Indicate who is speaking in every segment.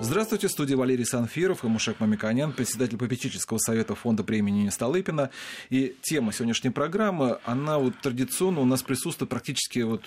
Speaker 1: Здравствуйте, в студии Валерий Санфиров и Мушек Мамиканян, председатель попечительского совета фонда премии Столыпина. И тема сегодняшней программы, она вот традиционно у нас присутствует практически вот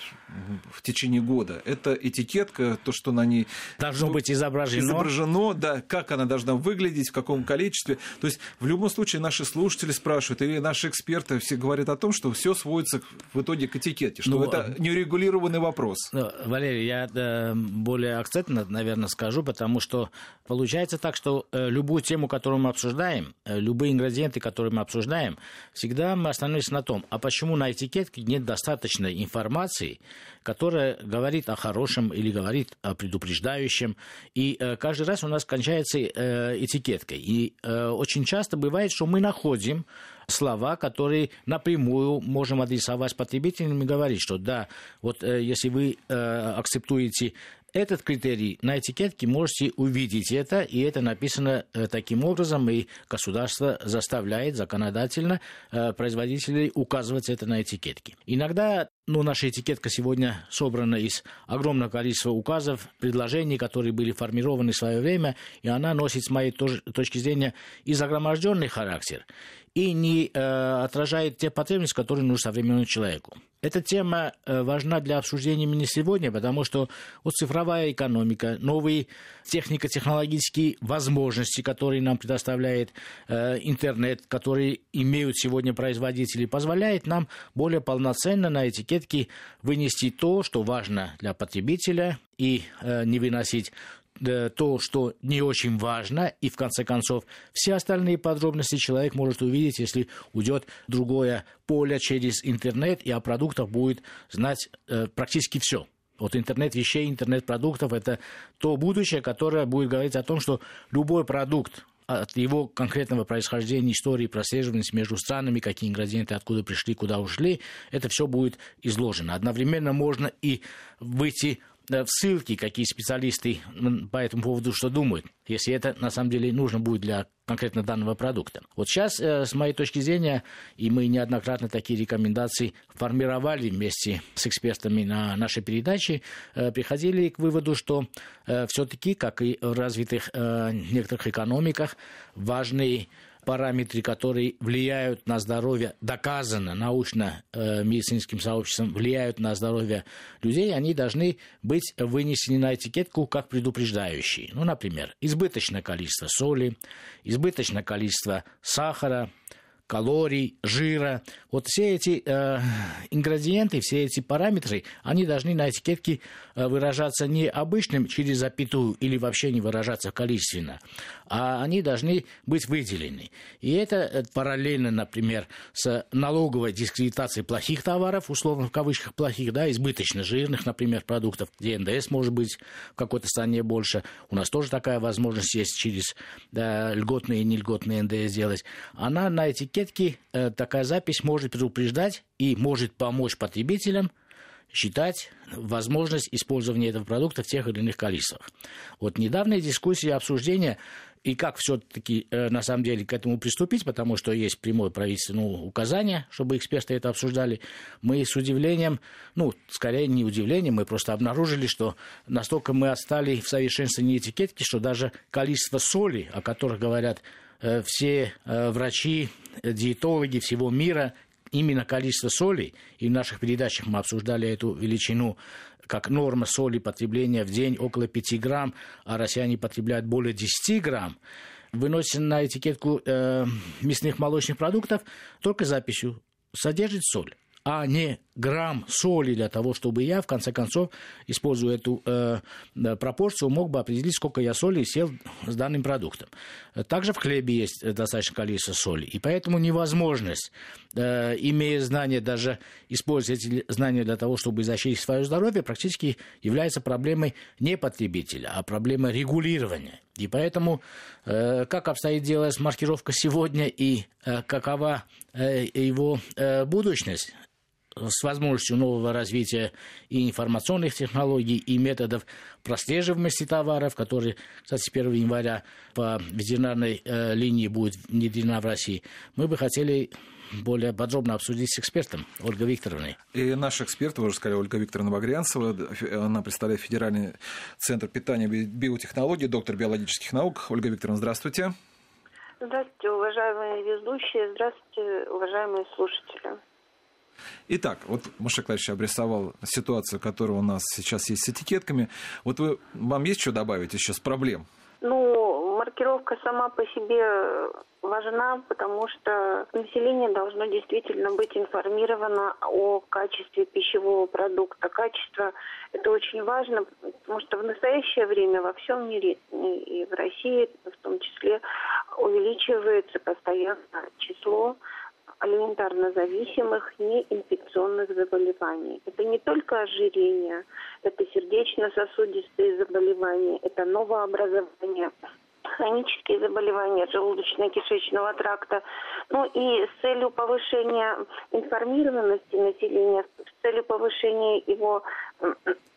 Speaker 1: в течение года. Это этикетка, то, что на ней...
Speaker 2: Должно быть изображено.
Speaker 1: Изображено, да, как она должна выглядеть, в каком количестве. То есть в любом случае наши слушатели спрашивают, или наши эксперты все говорят о том, что все сводится в итоге к этикетке, что ну, это неурегулированный вопрос.
Speaker 2: Ну, Валерий, я да, более акцентно, наверное, скажу, потому что получается так, что э, любую тему, которую мы обсуждаем, э, любые ингредиенты, которые мы обсуждаем, всегда мы остановимся на том, а почему на этикетке нет достаточной информации, которая говорит о хорошем или говорит о предупреждающем. И э, каждый раз у нас кончается этикеткой. И очень часто бывает, что мы находим слова, которые напрямую можем адресовать потребителям и говорить, что да, вот если вы акцептуете этот критерий на этикетке можете увидеть это, и это написано э, таким образом, и государство заставляет законодательно э, производителей указывать это на этикетке. Иногда ну, наша этикетка сегодня собрана из огромного количества указов, предложений, которые были формированы в свое время, и она носит, с моей точки зрения, и загроможденный характер, и не э, отражает те потребности, которые нужны современному человеку. Эта тема э, важна для обсуждения именно сегодня, потому что вот цифровая экономика, новые технико-технологические возможности, которые нам предоставляет э, интернет, которые имеют сегодня производители, позволяет нам более полноценно на этикетке вынести то, что важно для потребителя, и э, не выносить то, что не очень важно, и в конце концов все остальные подробности человек может увидеть, если уйдет другое поле через интернет, и о продуктах будет знать э, практически все. Вот интернет вещей, интернет продуктов – это то будущее, которое будет говорить о том, что любой продукт, от его конкретного происхождения, истории, прослеживаемости между странами, какие ингредиенты откуда пришли, куда ушли, это все будет изложено. Одновременно можно и выйти в ссылки, какие специалисты по этому поводу что думают, если это на самом деле нужно будет для конкретно данного продукта. Вот сейчас, э, с моей точки зрения, и мы неоднократно такие рекомендации формировали вместе с экспертами на нашей передаче, э, приходили к выводу, что э, все-таки, как и в развитых некоторых экономиках, важный параметры, которые влияют на здоровье, доказано научно-медицинским э, сообществом, влияют на здоровье людей, они должны быть вынесены на этикетку как предупреждающие. Ну, например, избыточное количество соли, избыточное количество сахара, калорий, жира. Вот все эти э, ингредиенты, все эти параметры, они должны на этикетке э, выражаться не обычным через запятую или вообще не выражаться количественно, а они должны быть выделены. И это э, параллельно, например, с налоговой дискредитацией плохих товаров, условно в кавычках плохих, да, избыточно жирных, например, продуктов, где НДС может быть в какой-то стране больше. У нас тоже такая возможность есть через да, льготные и нельготные НДС сделать. Она на этикетке э, такая запись может предупреждать и может помочь потребителям считать возможность использования этого продукта в тех или иных количествах. Вот недавние дискуссии, обсуждения и как все-таки э, на самом деле к этому приступить, потому что есть прямое правительственное указание, чтобы эксперты это обсуждали, мы с удивлением, ну, скорее не удивлением, мы просто обнаружили, что настолько мы отстали в совершенствовании этикетки, что даже количество соли, о которых говорят Э, все э, врачи, диетологи всего мира именно количество соли, и в наших передачах мы обсуждали эту величину, как норма соли потребления в день около 5 грамм, а россияне потребляют более 10 грамм, выносится на этикетку э, мясных молочных продуктов только записью «содержит соль» а не грамм соли для того, чтобы я, в конце концов, используя эту э, пропорцию, мог бы определить, сколько я соли съел с данным продуктом. Также в хлебе есть достаточное количество соли, и поэтому невозможность, э, имея знания, даже использовать эти знания для того, чтобы защитить свое здоровье, практически является проблемой не потребителя, а проблемой регулирования. И поэтому, э, как обстоит дело с маркировкой сегодня и э, какова э, его э, будущность, с возможностью нового развития и информационных технологий, и методов прослеживаемости товаров, которые, кстати, с 1 января по ветеринарной э, линии будет внедрена в России, мы бы хотели более подробно обсудить с экспертом Ольгой Викторовной.
Speaker 1: И наш эксперт, вы уже сказали, Ольга Викторовна Багрянцева, она представляет Федеральный центр питания и биотехнологий, доктор биологических наук. Ольга Викторовна, здравствуйте.
Speaker 3: Здравствуйте, уважаемые ведущие, здравствуйте, уважаемые слушатели.
Speaker 1: Итак, вот Маша Клавич обрисовал ситуацию, которая у нас сейчас есть с этикетками. Вот вы, вам есть что добавить еще с проблем?
Speaker 3: Ну, маркировка сама по себе важна, потому что население должно действительно быть информировано о качестве пищевого продукта. Качество – это очень важно, потому что в настоящее время во всем мире, и в России в том числе, увеличивается постоянно число алиментарно зависимых неинфекционных заболеваний. Это не только ожирение, это сердечно-сосудистые заболевания, это новообразование, хронические заболевания желудочно-кишечного тракта. Ну и с целью повышения информированности населения, с целью повышения его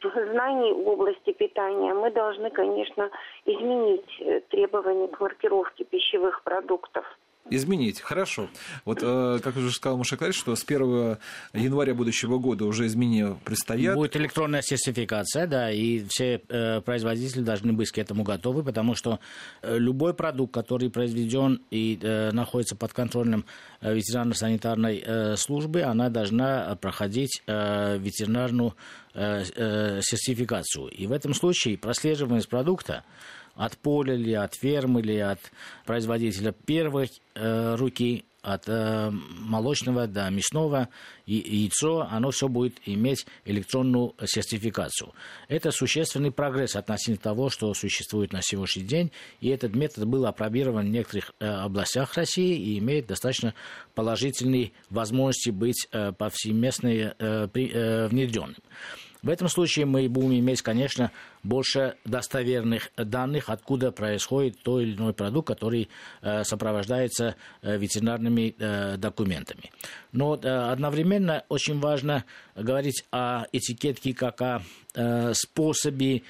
Speaker 3: знаний в области питания, мы должны, конечно, изменить э, требования к маркировке пищевых продуктов.
Speaker 1: Изменить, хорошо. Вот, э, как уже сказал Мушакарь, что с 1 января будущего года уже изменения предстоят.
Speaker 2: Будет электронная сертификация, да, и все э, производители должны быть к этому готовы, потому что э, любой продукт, который произведен и э, находится под контролем э, ветеринарно-санитарной э, службы, она должна проходить э, ветеринарную э, э, сертификацию. И в этом случае прослеживаемость продукта от поля ли, от фермы ли, от производителя первой э, руки, от э, молочного до мясного и, яйцо, оно все будет иметь электронную сертификацию. Это существенный прогресс относительно того, что существует на сегодняшний день, и этот метод был опробирован в некоторых э, областях России и имеет достаточно положительные возможности быть э, повсеместно э, э, внедренным. В этом случае мы будем иметь, конечно, больше достоверных данных, откуда происходит то или иной продукт, который сопровождается ветеринарными документами. Но одновременно очень важно говорить о этикетке как о способе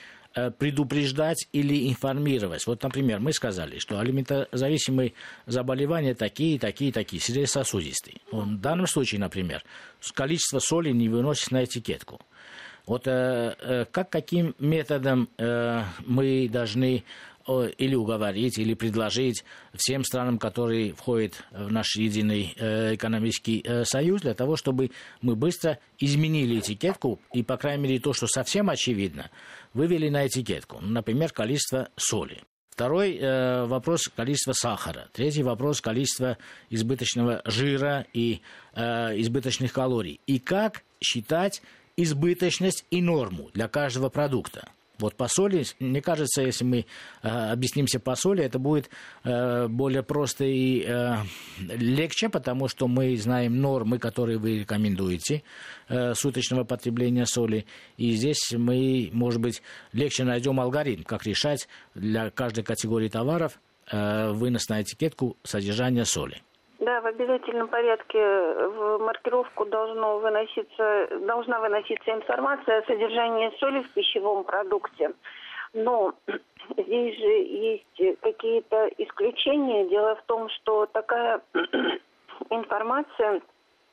Speaker 2: предупреждать или информировать. Вот, например, мы сказали, что алиментозависимые заболевания такие, такие, такие, сердечно-сосудистые. В данном случае, например, количество соли не выносится на этикетку. Вот э, э, как, каким методом э, мы должны или уговорить, или предложить всем странам, которые входят в наш единый экономический союз, для того, чтобы мы быстро изменили этикетку и, по крайней мере, то, что совсем очевидно, вывели на этикетку. Например, количество соли. Второй э, вопрос – количество сахара. Третий вопрос – количество избыточного жира и э, избыточных калорий. И как считать избыточность и норму для каждого продукта. Вот по соли, мне кажется, если мы э, объяснимся по соли, это будет э, более просто и э, легче, потому что мы знаем нормы, которые вы рекомендуете э, суточного потребления соли. И здесь мы, может быть, легче найдем алгоритм, как решать для каждой категории товаров э, вынос на этикетку содержания соли.
Speaker 3: Да, в обязательном порядке в маркировку должно выноситься, должна выноситься информация о содержании соли в пищевом продукте. Но здесь же есть какие-то исключения. Дело в том, что такая информация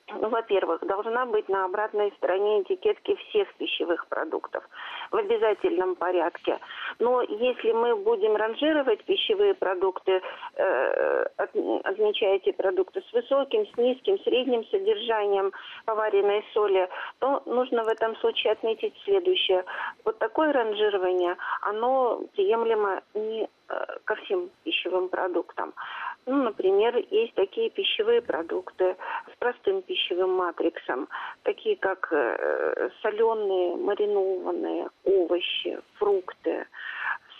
Speaker 3: ну, во-первых, должна быть на обратной стороне этикетки всех пищевых продуктов в обязательном порядке. Но если мы будем ранжировать пищевые продукты, э, отмечаете продукты с высоким, с низким, средним содержанием поваренной соли, то нужно в этом случае отметить следующее. Вот такое ранжирование, оно приемлемо не э, ко всем пищевым продуктам. Ну, например, есть такие пищевые продукты с простым пищевым матриксом, такие как э, соленые, маринованные овощи, фрукты,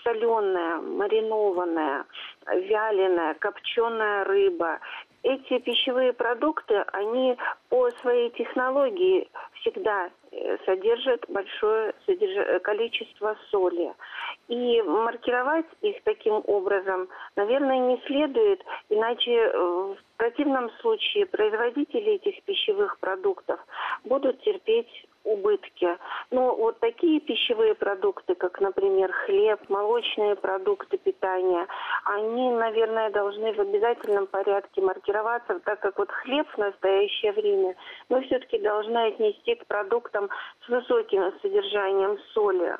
Speaker 3: соленая, маринованная, вяленая, копченая рыба. Эти пищевые продукты, они по своей технологии всегда э, содержат большое количество соли. И маркировать их таким образом, наверное, не следует, иначе э, в противном случае производители этих пищевых продуктов будут терпеть убытки. Но вот такие пищевые продукты, как, например, хлеб, молочные продукты питания, они, наверное, должны в обязательном порядке маркироваться, так как вот хлеб в настоящее время мы все-таки должны отнести к продуктам с высоким содержанием соли.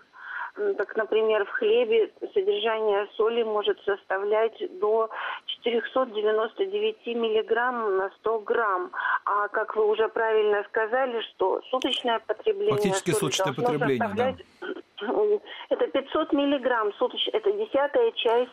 Speaker 3: Так, например, в хлебе содержание соли может составлять до 499 миллиграмм на 100 грамм. А как вы уже правильно сказали, что суточное потребление
Speaker 1: Фактически
Speaker 3: соли
Speaker 1: суточное
Speaker 3: должно
Speaker 1: потребление,
Speaker 3: составлять... да. Это 500 миллиграмм, суточ... это десятая часть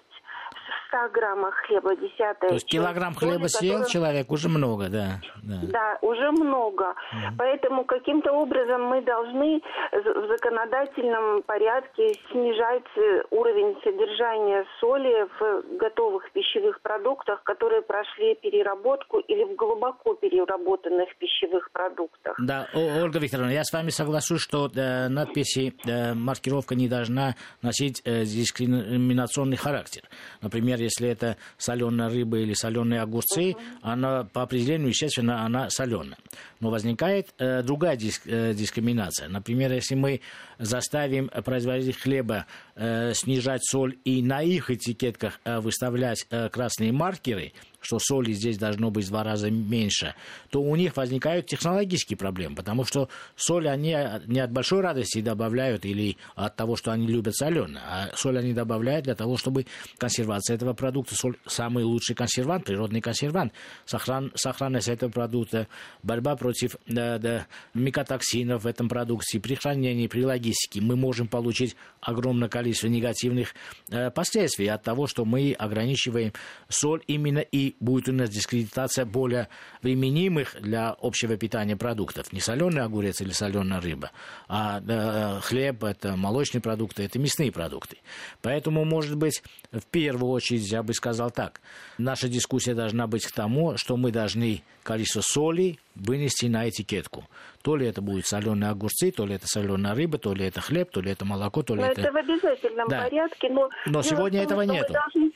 Speaker 3: 100 граммах хлеба, десятая
Speaker 2: То есть килограмм хлеба съел который... человек, уже много, да.
Speaker 3: Да, да уже много. Угу. Поэтому каким-то образом мы должны в законодательном порядке снижать э, уровень содержания соли в готовых пищевых продуктах, которые прошли переработку или в глубоко переработанных пищевых продуктах.
Speaker 2: Да, Ольга Викторовна, я с вами соглашусь, что э, надписи, э, маркировка не должна носить э, дискриминационный характер. Например, если это соленая рыба или соленые огурцы, она по определению, естественно, она соленая. Но возникает э, другая диск, э, дискриминация. Например, если мы заставим производителей хлеба э, снижать соль и на их этикетках э, выставлять э, красные маркеры, что соли здесь должно быть в два раза меньше, то у них возникают технологические проблемы, потому что соль они не от большой радости добавляют или от того, что они любят соленое, а соль они добавляют для того, чтобы консервация этого продукта, соль самый лучший консервант, природный консервант, сохран, сохранность этого продукта, борьба против да, да, микотоксинов в этом продукте, при хранении, при логистике. Мы можем получить огромное количество негативных э, последствий от того, что мы ограничиваем соль именно и будет у нас дискредитация более применимых для общего питания продуктов. Не соленый огурец или соленая рыба, а да, хлеб, это молочные продукты, это мясные продукты. Поэтому, может быть, в первую очередь, я бы сказал так, наша дискуссия должна быть к тому, что мы должны количество соли вынести на этикетку. То ли это будет соленые огурцы, то ли это соленая рыба, то ли это хлеб, то ли это молоко, то ли
Speaker 3: но
Speaker 2: это...
Speaker 3: это в обязательном да. порядке, но...
Speaker 2: Но сегодня этого нету.
Speaker 3: Должны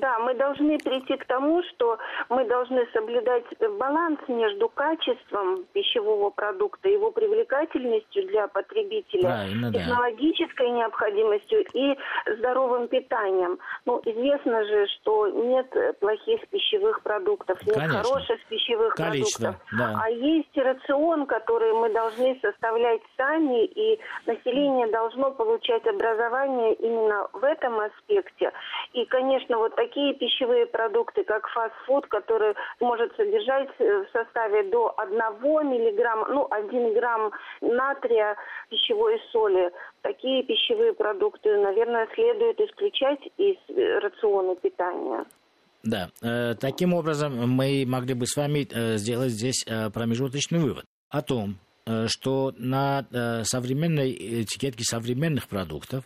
Speaker 3: да, мы должны прийти к тому, что мы должны соблюдать баланс между качеством пищевого продукта, его привлекательностью для потребителя,
Speaker 2: Правильно,
Speaker 3: технологической да. необходимостью и здоровым питанием. Ну, известно же, что нет плохих пищевых продуктов, нет
Speaker 2: Конечно.
Speaker 3: хороших пищевых
Speaker 2: Количество,
Speaker 3: продуктов.
Speaker 2: Да.
Speaker 3: А есть рацион, который мы должны составлять сами, и население должно получать образование именно в этом аспекте. И, конечно, вот такие пищевые продукты, как фастфуд, который может содержать э, в составе до 1 миллиграмма, ну, 1 грамм натрия пищевой соли, такие пищевые продукты, наверное, следует исключать из э, рациона питания.
Speaker 2: Да, э, таким образом мы могли бы с вами сделать здесь промежуточный вывод о том, что на современной этикетке современных продуктов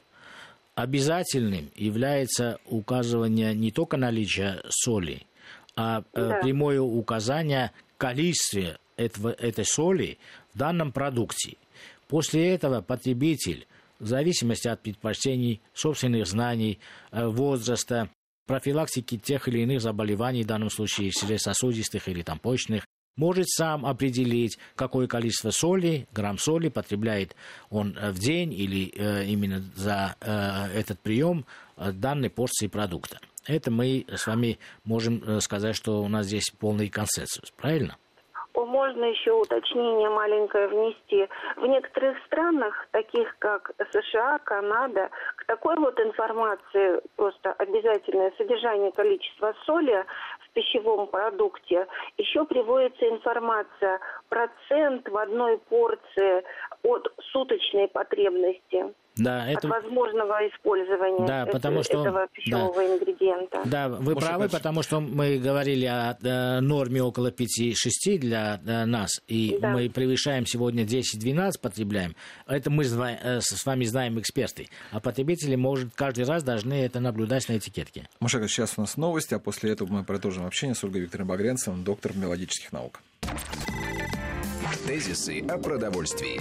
Speaker 2: обязательным является указывание не только наличия соли, а э, да. прямое указание количества этого, этой соли в данном продукте. После этого потребитель, в зависимости от предпочтений, собственных знаний, э, возраста, профилактики тех или иных заболеваний, в данном случае сердечно-сосудистых или там почных, может сам определить, какое количество соли, грамм соли потребляет он э, в день или э, именно за э, этот прием э, данной порции продукта. Это мы с вами можем э, сказать, что у нас здесь полный консенсус, правильно?
Speaker 3: Можно еще уточнение маленькое внести. В некоторых странах, таких как США, Канада, к такой вот информации, просто обязательное содержание количества соли пищевом продукте, еще приводится информация процент в одной порции от суточной потребности.
Speaker 2: Да,
Speaker 3: это... От возможного использования
Speaker 2: да,
Speaker 3: это,
Speaker 2: потому что...
Speaker 3: этого пищевого да. ингредиента.
Speaker 2: Да, вы Может правы, быть... потому что мы говорили о, о норме около 5-6 для, для нас, и да. мы превышаем сегодня 10-12 потребляем. Это мы э, с вами знаем эксперты. А потребители, может, каждый раз должны это наблюдать на этикетке.
Speaker 1: Машека, сейчас у нас новости, а после этого мы продолжим общение с Ольгой Викторовной Багрянцевым, доктор мелодических наук.
Speaker 4: Тезисы о продовольствии.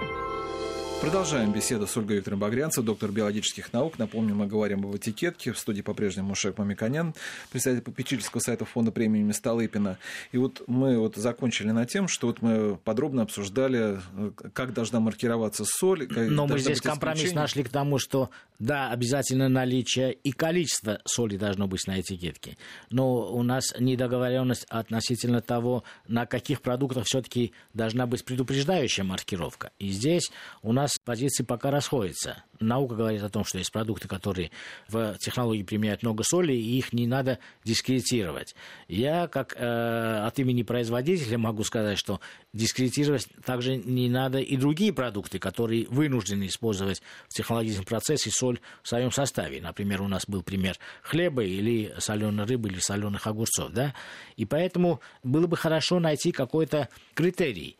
Speaker 1: Продолжаем беседу с Ольгой Викторовной Багрянцев, доктор биологических наук. Напомню, мы говорим об этикетке. В студии по-прежнему Шек Мамиканян, представитель попечительского сайта фонда премии Столыпина. И вот мы вот закончили на тем, что вот мы подробно обсуждали, как должна маркироваться соль.
Speaker 2: Но мы здесь компромисс нашли к тому, что да, обязательно наличие и количество соли должно быть на этикетке. Но у нас недоговоренность относительно того, на каких продуктах все-таки должна быть предупреждающая маркировка. И здесь у нас позиции пока расходятся. Наука говорит о том, что есть продукты, которые в технологии применяют много соли, и их не надо дискредитировать. Я, как э, от имени производителя, могу сказать, что дискредитировать также не надо и другие продукты, которые вынуждены использовать в технологическом процессе соль в своем составе. Например, у нас был пример хлеба или соленой рыбы или соленых огурцов. Да? И поэтому было бы хорошо найти какой-то критерий,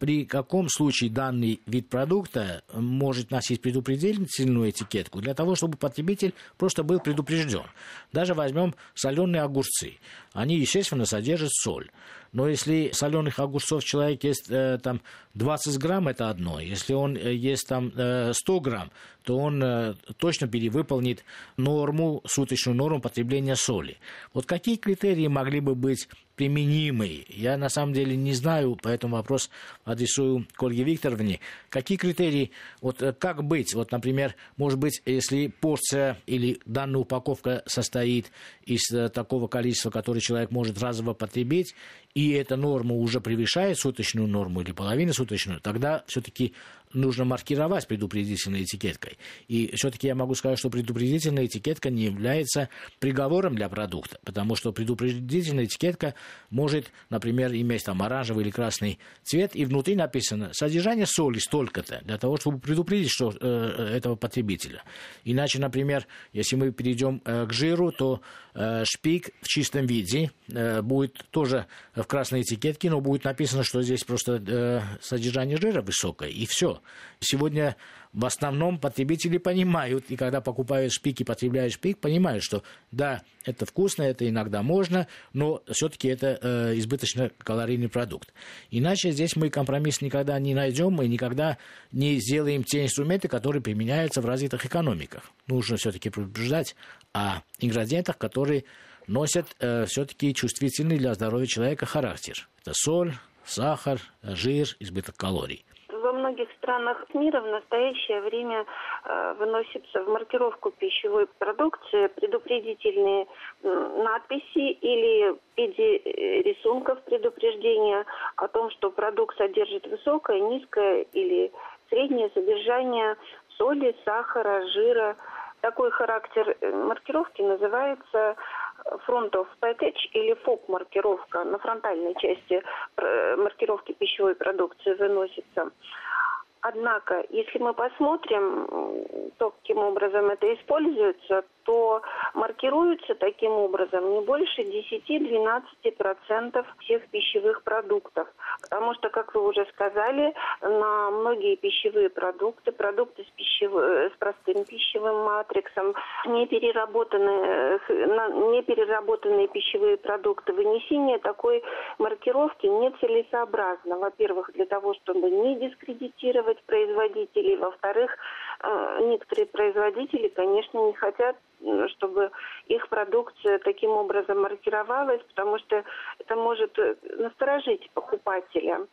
Speaker 2: при каком случае данный вид продукта может носить предупредительную этикетку для того, чтобы потребитель просто был предупрежден. Даже возьмем соленые огурцы. Они, естественно, содержат соль. Но если соленых огурцов человек ест э, там 20 грамм, это одно. Если он э, ест там э, 100 грамм, то он э, точно перевыполнит норму, суточную норму потребления соли. Вот какие критерии могли бы быть применимы? Я на самом деле не знаю, поэтому вопрос адресую к Викторовне. Какие критерии, вот э, как быть? Вот, например, может быть, если порция или данная упаковка состоит из э, такого количества, которое человек может разово потребить, и эта норма уже превышает суточную норму или половину суточную, тогда все-таки нужно маркировать предупредительной этикеткой. И все-таки я могу сказать, что предупредительная этикетка не является приговором для продукта, потому что предупредительная этикетка может, например, иметь там оранжевый или красный цвет, и внутри написано содержание соли столько-то, для того, чтобы предупредить что, э, этого потребителя. Иначе, например, если мы перейдем э, к жиру, то э, шпик в чистом виде э, будет тоже в красной этикетке, но будет написано, что здесь просто э, содержание жира высокое, и все. Сегодня в основном потребители понимают, и когда покупают шпик и потребляют шпик, понимают, что да, это вкусно, это иногда можно, но все-таки это э, избыточно калорийный продукт. Иначе здесь мы компромисс никогда не найдем, мы никогда не сделаем те инструменты, которые применяются в развитых экономиках. Нужно все-таки предупреждать о ингредиентах, которые носят э, все-таки чувствительный для здоровья человека характер. Это соль, сахар, жир, избыток калорий
Speaker 3: многих странах мира в настоящее время э, выносятся в маркировку пищевой продукции предупредительные надписи или в виде э, рисунков предупреждения о том, что продукт содержит высокое, низкое или среднее содержание соли, сахара, жира. Такой характер э, маркировки называется of package или FOB маркировка на фронтальной части э, маркировки пищевой продукции выносится. Однако, если мы посмотрим, то, каким образом это используется, то маркируются таким образом не больше 10-12% всех пищевых продуктов. Потому что, как вы уже сказали, на многие пищевые продукты, продукты с, пищевой, с простым пищевым матриксом, непереработанные, непереработанные пищевые продукты, вынесение такой маркировки нецелесообразно. Во-первых, для того, чтобы не дискредитировать производителей. Во-вторых, э, некоторые производители, конечно, не хотят чтобы их продукция таким образом маркировалась, потому что это может э, насторожить покупателя.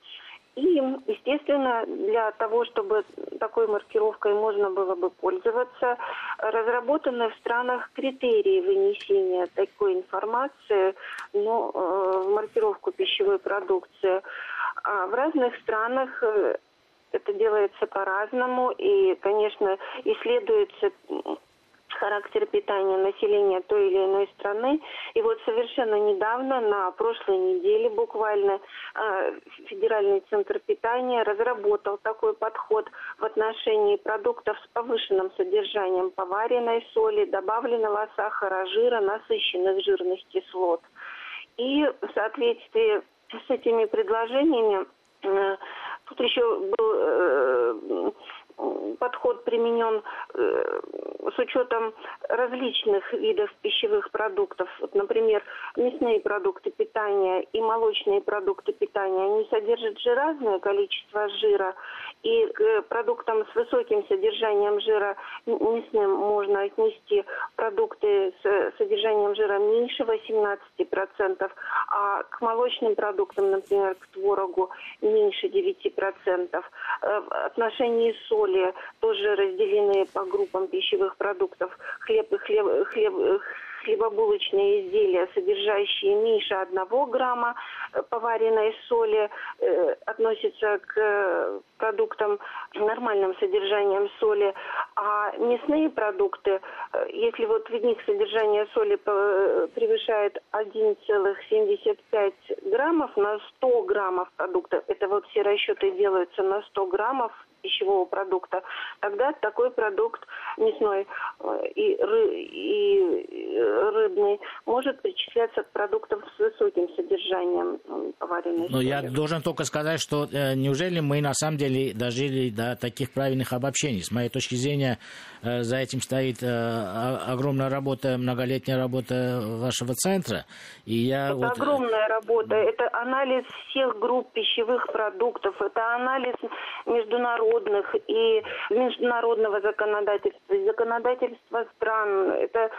Speaker 3: И, естественно, для того, чтобы такой маркировкой можно было бы пользоваться, разработаны в странах критерии вынесения такой информации ну, э, в маркировку пищевой продукции. А в разных странах э, это делается по-разному, и, конечно, исследуется характер питания населения той или иной страны. И вот совершенно недавно, на прошлой неделе буквально, э, Федеральный центр питания разработал такой подход в отношении продуктов с повышенным содержанием поваренной соли, добавленного сахара, жира, насыщенных жирных кислот. И в соответствии с этими предложениями э, тут еще был э, подход применен э, с учетом различных видов пищевых продуктов. Вот, например, мясные продукты питания и молочные продукты питания, они содержат же разное количество жира. И к продуктам с высоким содержанием жира мясным можно отнести продукты с содержанием жира меньше 18%, а к молочным продуктам, например, к творогу, меньше 9%. Э, в отношении соли тоже разделены по группам пищевых продуктов. Хлеб и хлеб, хлеб, хлебобулочные изделия, содержащие меньше одного грамма э, поваренной соли, э, относятся к э, продуктам нормальным содержанием соли, а мясные продукты, если вот в них содержание соли превышает 1,75 граммов на 100 граммов продукта, это вот все расчеты делаются на 100 граммов пищевого продукта, тогда такой продукт мясной э, и, ры, и рыбный может причисляться к продуктам с высоким содержанием поваренной
Speaker 2: Но я должен только сказать, что э, неужели мы на самом деле дожили до таких правильных обобщений? С моей точки зрения, э, за этим стоит огромная работа, многолетняя работа вашего центра.
Speaker 3: И я это вот... огромная работа. Это анализ всех групп пищевых продуктов. Это анализ международных международных и международного законодательства, и законодательства стран. Это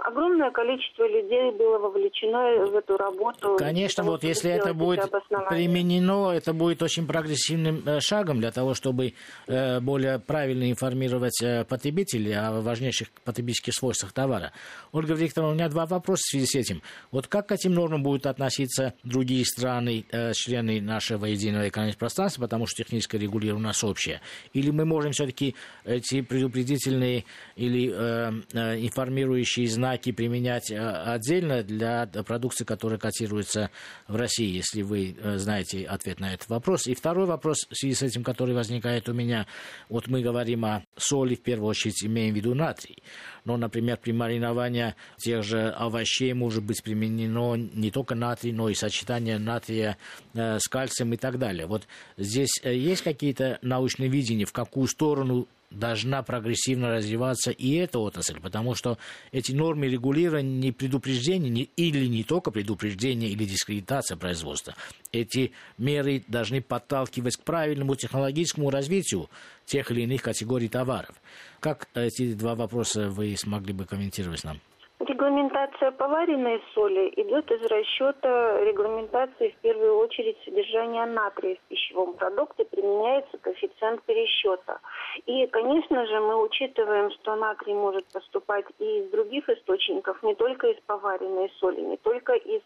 Speaker 3: огромное количество людей было вовлечено в эту работу.
Speaker 2: Конечно, вот если это будет применено, это будет очень прогрессивным э, шагом для того, чтобы э, более правильно информировать э, потребителей о важнейших потребительских свойствах товара. Ольга Викторовна, у меня два вопроса в связи с этим. Вот как к этим нормам будут относиться другие страны, члены нашего единого экономического пространства, потому что техническое регулирование у нас общее. Или мы можем все-таки эти предупредительные или информирующие знаки применять э, отдельно для продукции, которая котируется в России, если вы э, знаете ответ на этот вопрос. И второй вопрос в связи с этим, который возникает у меня. Вот мы говорим о соли, в первую очередь имеем в виду натрий. Но, например, при мариновании тех же овощей может быть применено не только натрий, но и сочетание натрия э, с кальцием и так далее. Вот здесь есть какие-то научные видения, в какую сторону должна прогрессивно развиваться и эта отрасль, потому что эти нормы регулирования не предупреждение не, или не только предупреждение или дискредитация производства. Эти меры должны подталкивать к правильному технологическому развитию тех или иных категорий товаров. Как эти два вопроса вы смогли бы комментировать нам?
Speaker 3: Регламентация поваренной соли идет из расчета регламентации в первую очередь содержания натрия в пищевом продукте, применяется коэффициент пересчета. И, конечно же, мы учитываем, что натрий может поступать и из других источников, не только из поваренной соли, не только из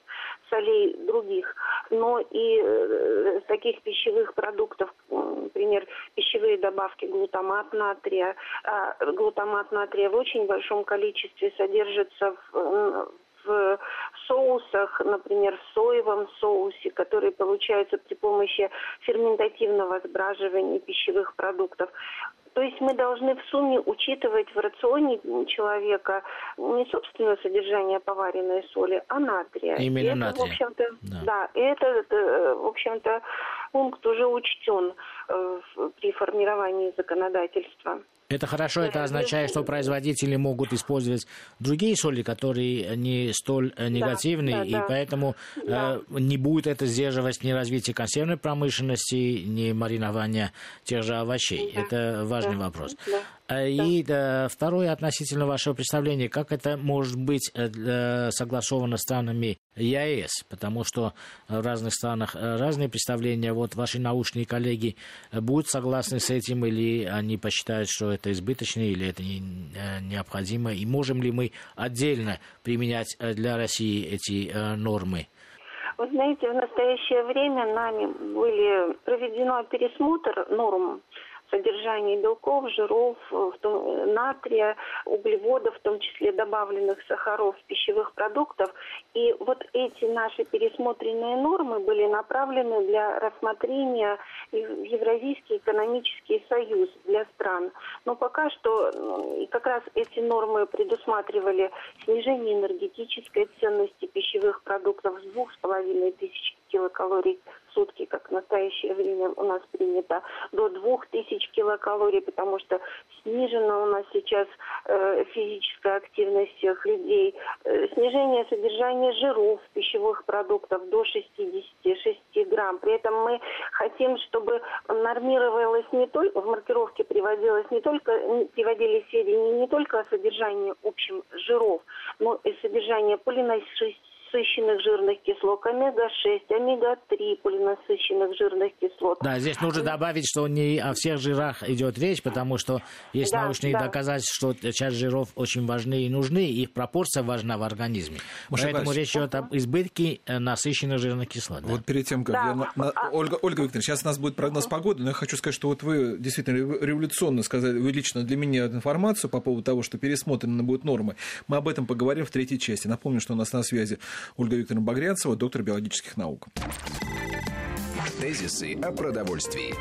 Speaker 3: солей других, но и э, таких пищевых продуктов, например, пищевые добавки глутамат натрия. А глутамат натрия в очень большом количестве содержится в в соусах, например, в соевом соусе, который получается при помощи ферментативного сбраживания пищевых продуктов. То есть мы должны в сумме учитывать в рационе человека не собственное содержание поваренной соли, а натрия.
Speaker 2: Именно и натрия.
Speaker 3: в общем-то, да. да, и это, это, в общем-то, пункт уже учтен э, при формировании законодательства.
Speaker 2: Это хорошо, это означает, что производители могут использовать другие соли, которые не столь э, негативные, да, да, и да. поэтому да. Э, не будет это сдерживать ни развитие консервной промышленности, ни маринования тех же овощей. Да. Это важный да. вопрос. Да. Э, и да, второе относительно вашего представления, как это может быть э, согласовано странами ЕАЭС, потому что в разных странах э, разные представления. Вот ваши научные коллеги будут согласны с этим, или они посчитают, что это избыточно, или это не, необходимо, и можем ли мы отдельно применять для России эти нормы?
Speaker 3: Вы знаете, в настоящее время нами были проведено пересмотр норм содержание белков, жиров, э, в том, э, натрия, углеводов, в том числе добавленных сахаров пищевых продуктов. И вот эти наши пересмотренные нормы были направлены для рассмотрения в Евразийский экономический союз для стран. Но пока что как раз эти нормы предусматривали снижение энергетической ценности пищевых продуктов с двух с половиной тысяч килокалорий в сутки, как в настоящее время у нас принято, до 2000 килокалорий, потому что снижена у нас сейчас э, физическая активность всех людей, э, снижение содержания жиров пищевых продуктов до 66 грамм. При этом мы хотим, чтобы нормировалось не только, в маркировке приводилось не только, приводили сведения не только о содержании общем жиров, но и содержание полинасыщенных полинасыщенных жирных кислот, омега-6, омега-3 полинасыщенных жирных кислот.
Speaker 2: Да, здесь нужно добавить, что не о всех жирах идет речь, потому что есть да, научные да. доказательства, что часть жиров очень важны и нужны, их пропорция важна в организме. Маша Поэтому Иванович, речь идет об избытке э, насыщенных жирных кислот.
Speaker 1: Вот перед тем, как да. я... На... А... Ольга, Ольга Викторовна, сейчас у нас будет прогноз погоды, но я хочу сказать, что вот вы действительно революционно сказали, вы лично для меня информацию по поводу того, что пересмотрены будут нормы. Мы об этом поговорим в третьей части. Напомню, что у нас на связи Ольга Викторовна Багрянцева, доктор биологических наук.
Speaker 4: Тезисы о продовольствии.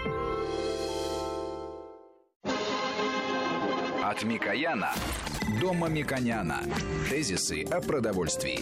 Speaker 4: От Микояна до Мамиконяна. Тезисы о продовольствии.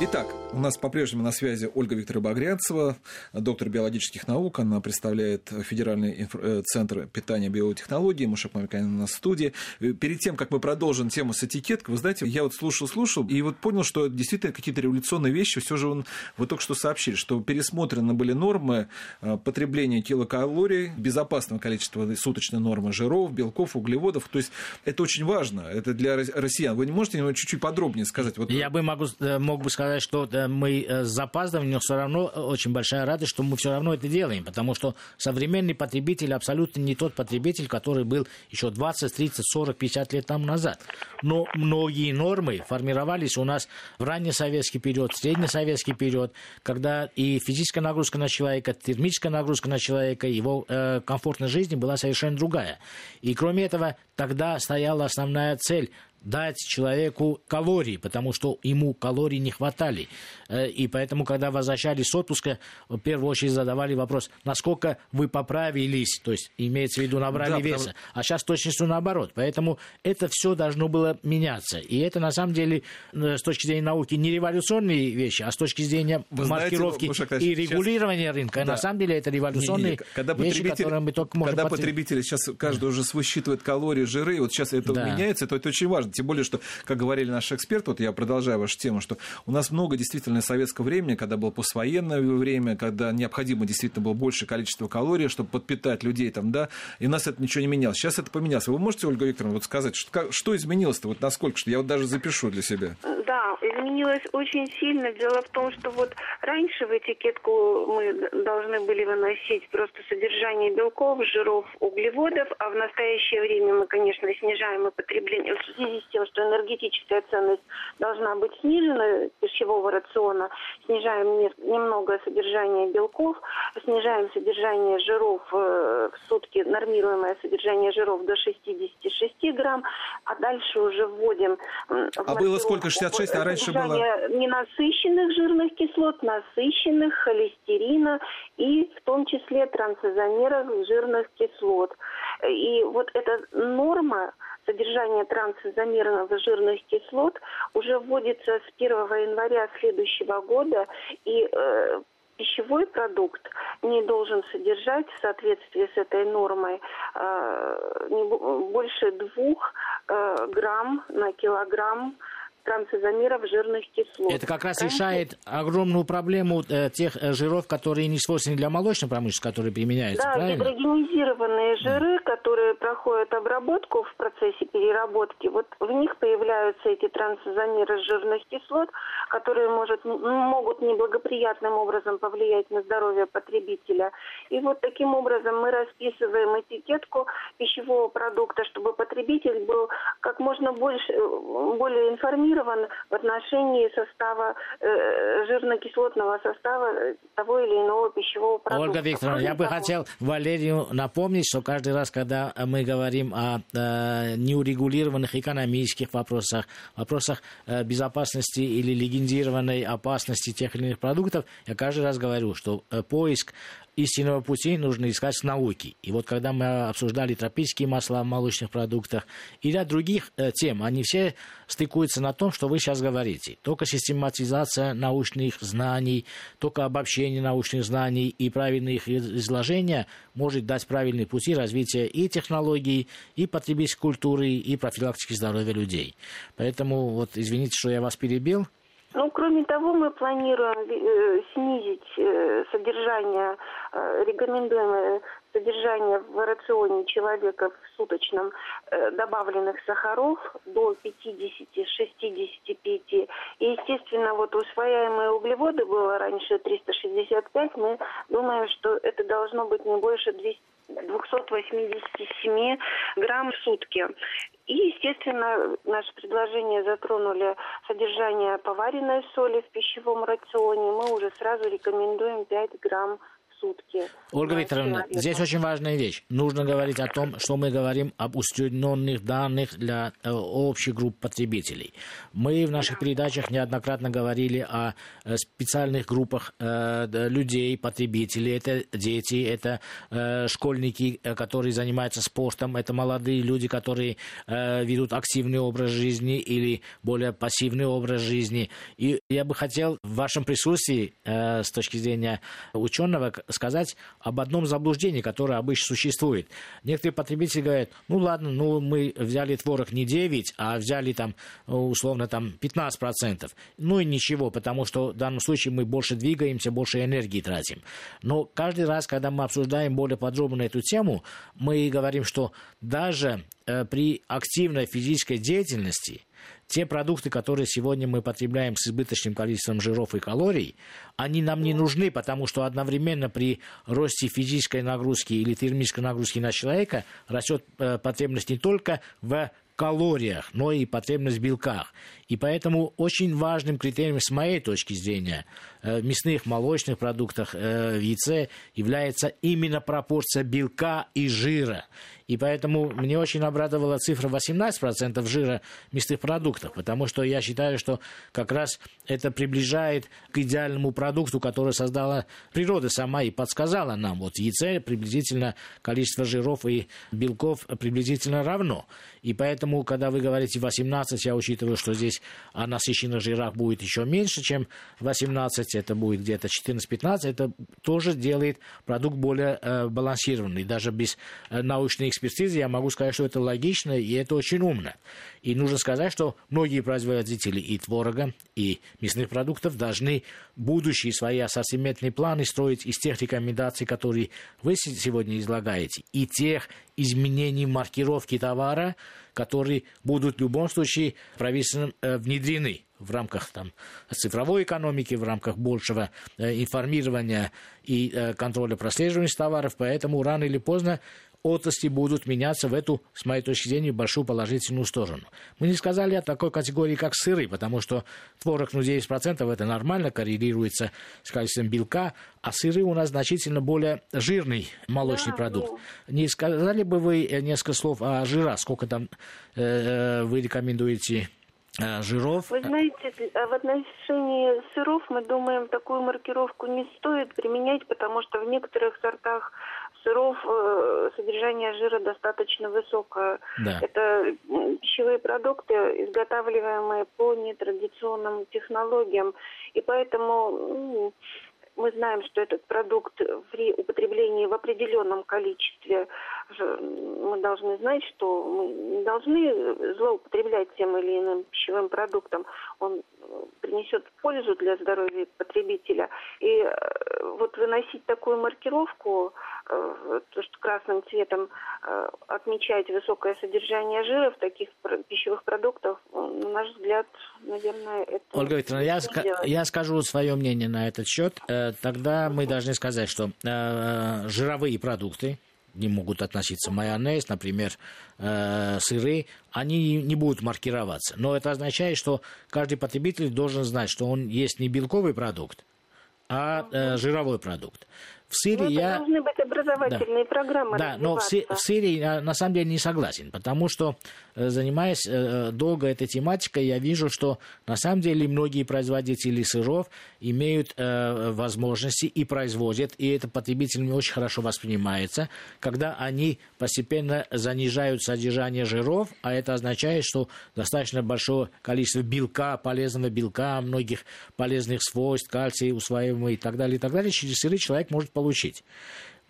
Speaker 1: Итак, у нас по-прежнему на связи Ольга Викторовна Багрянцева, доктор биологических наук. Она представляет Федеральный. Э, центр питания биотехнологий. Мушек Мамиканин на студии. Э, перед тем, как мы продолжим тему с этикеткой, вы знаете, я вот слушал-слушал, и вот понял, что действительно какие-то революционные вещи все же он, вы только что сообщили, что пересмотрены были нормы э, потребления килокалорий, безопасного количества суточной нормы жиров, белков, углеводов. То есть это очень важно. Это для россиян. Вы не можете чуть-чуть подробнее сказать?
Speaker 2: Вот... Я бы могу, мог бы сказать что э, мы э, с запаздываем, но все равно э, очень большая радость, что мы все равно это делаем, потому что современный потребитель абсолютно не тот потребитель, который был еще 20, 30, 40, 50 лет тому назад. Но многие нормы формировались у нас в раннесоветский период, в среднесоветский период, когда и физическая нагрузка на человека, термическая нагрузка на человека, его э, комфортность жизни была совершенно другая. И кроме этого, тогда стояла основная цель дать человеку калории, потому что ему калорий не хватали. Э, и поэтому, когда возвращались с отпуска, в первую очередь задавали вопрос, насколько вы поправились, то есть имеется в виду набрали да, веса. Потому... А сейчас точностью наоборот. Поэтому это все должно было меняться. И это на самом деле э, с точки зрения науки не революционные вещи, а с точки зрения вы маркировки знаете, и регулирования сейчас... рынка. Да. На самом деле это революционные не, не, когда вещи, которые мы только можем
Speaker 1: Когда потребители сейчас каждый уже высчитывает калории, жиры, вот сейчас это да. меняется, то это очень важно. Тем более, что, как говорили наши эксперты, вот я продолжаю вашу тему, что у нас много действительно советского времени, когда было послевоенное время, когда необходимо действительно было большее количество калорий, чтобы подпитать людей там, да, и у нас это ничего не менялось. Сейчас это поменялось. Вы можете, Ольга Викторовна, вот сказать, что, что изменилось-то, вот насколько, что я вот даже запишу для себя?
Speaker 3: Да, изменилось очень сильно. Дело в том, что вот раньше в этикетку мы должны были выносить просто содержание белков, жиров, углеводов, а в настоящее время мы, конечно, снижаем и потребление с тем, что энергетическая ценность должна быть снижена пищевого рациона, снижаем немного содержание белков, снижаем содержание жиров э, в сутки, нормируемое содержание жиров до 66 грамм, а дальше уже вводим...
Speaker 1: А было сколько? 66, а раньше было...
Speaker 3: Ненасыщенных жирных кислот, насыщенных, холестерина и в том числе трансизомеров жирных кислот. И вот эта норма содержание трансизомерных жирных кислот уже вводится с 1 января следующего года, и э, пищевой продукт не должен содержать в соответствии с этой нормой э, больше двух э, грамм на килограмм трансизомеров жирных кислот.
Speaker 2: Это как раз Раньше... решает огромную проблему э, тех э, жиров, которые не свойственны для молочной промышленности, которые применяются,
Speaker 3: да,
Speaker 2: правильно?
Speaker 3: гидрогенизированные жиры, да. которые проходят обработку в процессе переработки, вот в них появляются эти трансизомеры жирных кислот, которые может, могут неблагоприятным образом повлиять на здоровье потребителя. И вот таким образом мы расписываем этикетку пищевого продукта, чтобы потребитель был как можно больше, э, более информирован информирован в отношении состава, э, жирно-кислотного состава того или иного пищевого продукта.
Speaker 2: Ольга Викторовна, я бы хотел Валерию напомнить, что каждый раз, когда мы говорим о э, неурегулированных экономических вопросах, вопросах э, безопасности или легендированной опасности тех или иных продуктов, я каждый раз говорю, что э, поиск истинного пути нужно искать в науке. И вот когда мы обсуждали тропические масла в молочных продуктах и ряд других э, тем, они все стыкуются на том, что вы сейчас говорите. Только систематизация научных знаний, только обобщение научных знаний и правильное их изложение может дать правильные пути развития и технологий, и потребительской культуры, и профилактики здоровья людей. Поэтому, вот, извините, что я вас перебил,
Speaker 3: ну, кроме того, мы планируем э, снизить э, содержание, э, рекомендуемое содержание в рационе человека в суточном добавленных сахаров до 50-65. И, естественно, вот усвояемые углеводы было раньше 365, мы думаем, что это должно быть не больше 200 287 грамм в сутки. И, естественно, наши предложения затронули содержание поваренной соли в пищевом рационе. Мы уже сразу рекомендуем 5 грамм сутки.
Speaker 2: Ольга Викторовна, здесь очень важная вещь. Нужно говорить о том, что мы говорим об усредненных данных для э, общей группы потребителей. Мы в наших передачах неоднократно говорили о э, специальных группах э, людей, потребителей. Это дети, это э, школьники, э, которые занимаются спортом, это молодые люди, которые э, ведут активный образ жизни или более пассивный образ жизни. И я бы хотел в вашем присутствии, с точки зрения ученого, сказать об одном заблуждении, которое обычно существует. Некоторые потребители говорят, ну ладно, ну мы взяли творог не 9, а взяли там условно там 15%. Ну и ничего, потому что в данном случае мы больше двигаемся, больше энергии тратим. Но каждый раз, когда мы обсуждаем более подробно эту тему, мы говорим, что даже э, при активной физической деятельности – те продукты, которые сегодня мы потребляем с избыточным количеством жиров и калорий, они нам не нужны, потому что одновременно при росте физической нагрузки или термической нагрузки на человека растет э, потребность не только в калориях, но и потребность в белках. И поэтому очень важным критерием, с моей точки зрения, мясных, молочных продуктах, э, в яйце является именно пропорция белка и жира. И поэтому мне очень обрадовала цифра 18% жира мясных продуктах, потому что я считаю, что как раз это приближает к идеальному продукту, который создала природа сама и подсказала нам. Вот в яйце приблизительно количество жиров и белков приблизительно равно. И поэтому, когда вы говорите 18, я учитываю, что здесь о насыщенных жирах будет еще меньше, чем 18, это будет где-то 14-15, это тоже делает продукт более э, балансированный. Даже без э, научной экспертизы я могу сказать, что это логично и это очень умно. И нужно сказать, что многие производители и творога, и мясных продуктов должны будущие свои ассортиментные планы строить из тех рекомендаций, которые вы сегодня излагаете, и тех изменений маркировки товара, которые будут в любом случае правительством э, внедрены в рамках там, цифровой экономики, в рамках большего э, информирования и э, контроля прослеживания товаров. Поэтому рано или поздно отрасли будут меняться в эту, с моей точки зрения, большую положительную сторону. Мы не сказали о такой категории, как сыры, потому что творог, ну, 9% это нормально, коррелируется с количеством белка, а сыры у нас значительно более жирный молочный да, продукт. Ну... Не сказали бы вы несколько слов о жирах, сколько там э, э вы рекомендуете э, жиров.
Speaker 3: Вы знаете, в отношении сыров мы думаем, такую маркировку не стоит применять, потому что в некоторых сортах сыров э, содержание жира достаточно высокое. Да. Это пищевые продукты, изготавливаемые по нетрадиционным технологиям. И поэтому мы знаем, что этот продукт при употреблении в определенном количестве, мы должны знать, что мы не должны злоупотреблять тем или иным пищевым продуктом. Он принесет пользу для здоровья потребителя. И э, вот выносить такую маркировку, э, то, что красным цветом э, отмечать высокое содержание жира в таких пищевых продуктах, на наш взгляд, наверное, это...
Speaker 2: Ольга Викторовна, я, ска- я скажу свое мнение на этот счет. Тогда мы должны сказать, что жировые продукты, не могут относиться майонез, например, э, сыры, они не будут маркироваться. Но это означает, что каждый потребитель должен знать, что он есть не белковый продукт, а э, жировой продукт. В Сирии
Speaker 3: ну,
Speaker 2: я...
Speaker 3: должны быть образовательные
Speaker 2: да.
Speaker 3: программы
Speaker 2: Да, но в, Си... в Сирии я на самом деле не согласен, потому что, э, занимаясь э, долго этой тематикой, я вижу, что на самом деле многие производители сыров имеют э, возможности и производят, и это потребителями очень хорошо воспринимается, когда они постепенно занижают содержание жиров, а это означает, что достаточно большое количество белка, полезного белка, многих полезных свойств, кальция, усваиваемый и так далее, и так далее, через сыры человек может получить получить.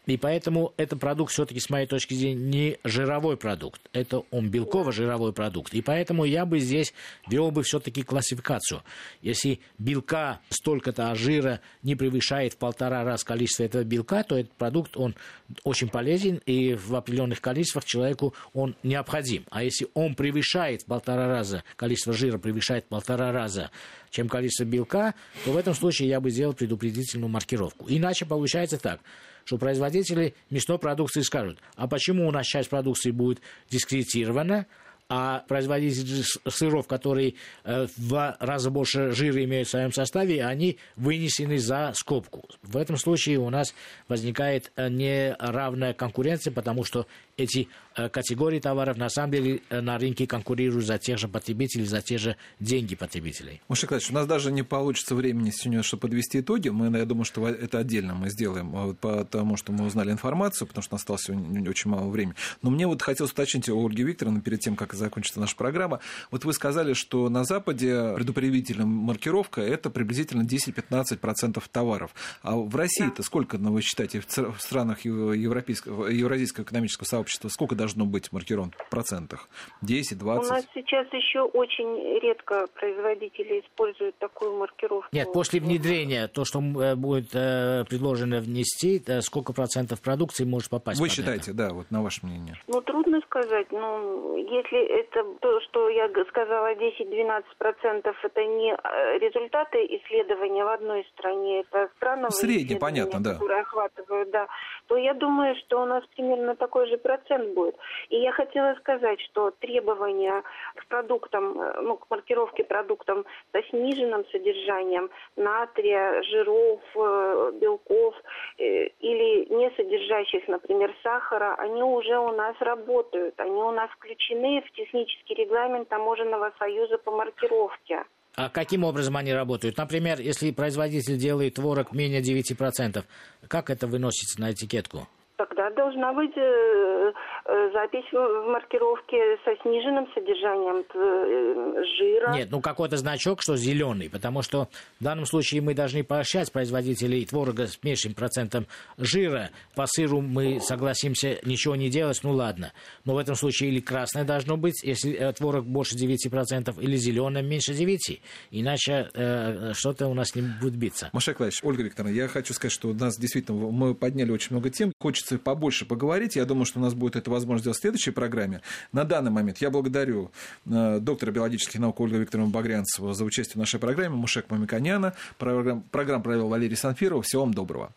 Speaker 2: И поэтому это продукт все-таки, с моей точки зрения, не жировой продукт. Это он белково-жировой продукт. И поэтому я бы здесь вел бы все-таки классификацию. Если белка столько-то, а жира не превышает в полтора раз количество этого белка, то этот продукт, он очень полезен, и в определенных количествах человеку он необходим. А если он превышает в полтора раза, количество жира превышает в полтора раза, чем количество белка, то в этом случае я бы сделал предупредительную маркировку. Иначе получается так – что производители мясной продукции скажут, а почему у нас часть продукции будет дискредитирована, а производители сыров, которые э, в два раза больше жира имеют в своем составе, они вынесены за скобку. В этом случае у нас возникает э, неравная конкуренция, потому что эти э, категории товаров на самом деле на рынке конкурируют за тех же потребителей, за те же деньги потребителей.
Speaker 1: Маша Николаевич, у нас даже не получится времени сегодня, чтобы подвести итоги. Мы, я думаю, что это отдельно мы сделаем, а потому что мы узнали информацию, потому что осталось очень мало времени. Но мне вот хотелось уточнить у Ольги Викторовны перед тем, как закончится наша программа. Вот вы сказали, что на Западе предупредительная маркировка – это приблизительно 10-15% товаров. А в России-то да. сколько, ну, вы считаете, в странах Европейского, Евразийского экономического сообщества, сколько должно быть маркирован в процентах? 10, 20?
Speaker 3: У нас сейчас еще очень редко производители используют такую маркировку.
Speaker 2: Нет, после внедрения, то, что э, будет э, предложено внести, э, сколько процентов продукции может попасть
Speaker 1: Вы считаете, это? да, вот на ваше мнение?
Speaker 3: Ну, трудно сказать. Ну, если это то, что я сказала, 10-12 процентов, это не результаты исследования в одной стране, это страновые
Speaker 1: Средние, понятно, да.
Speaker 3: которые охватывают, да, то я думаю, что у нас примерно такой же процент будет. И я хотела сказать, что требования к продуктам, э, ну, к маркировке продуктам со сниженным содержанием натрия, жиров, э, белков э, или не содержащих, например, сахара, они уже у нас работают. Они у нас включены в технический регламент Таможенного союза по маркировке.
Speaker 2: А каким образом они работают? Например, если производитель делает творог менее 9%, как это выносится на этикетку?
Speaker 3: Тогда должна быть э, э, запись в маркировке со сниженным содержанием э, жира.
Speaker 2: Нет, ну какой-то значок, что зеленый, потому что в данном случае мы должны поощрять производителей творога с меньшим процентом жира. По сыру мы согласимся ничего не делать, ну ладно. Но в этом случае или красное должно быть, если творог больше 9%, или зеленое меньше 9%. Иначе э, что-то у нас не будет биться.
Speaker 1: Маша Клавич, Ольга Викторовна, я хочу сказать, что у нас действительно мы подняли очень много тем. Хочется хочется побольше поговорить. Я думаю, что у нас будет эта возможность сделать в следующей программе. На данный момент я благодарю э, доктора биологических наук Ольгу Викторовну Багрянцеву за участие в нашей программе, Мушек Мамиканяна. Программ, программу провел Валерий Санфиров. Всего вам доброго.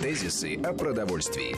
Speaker 4: Тезисы о продовольствии.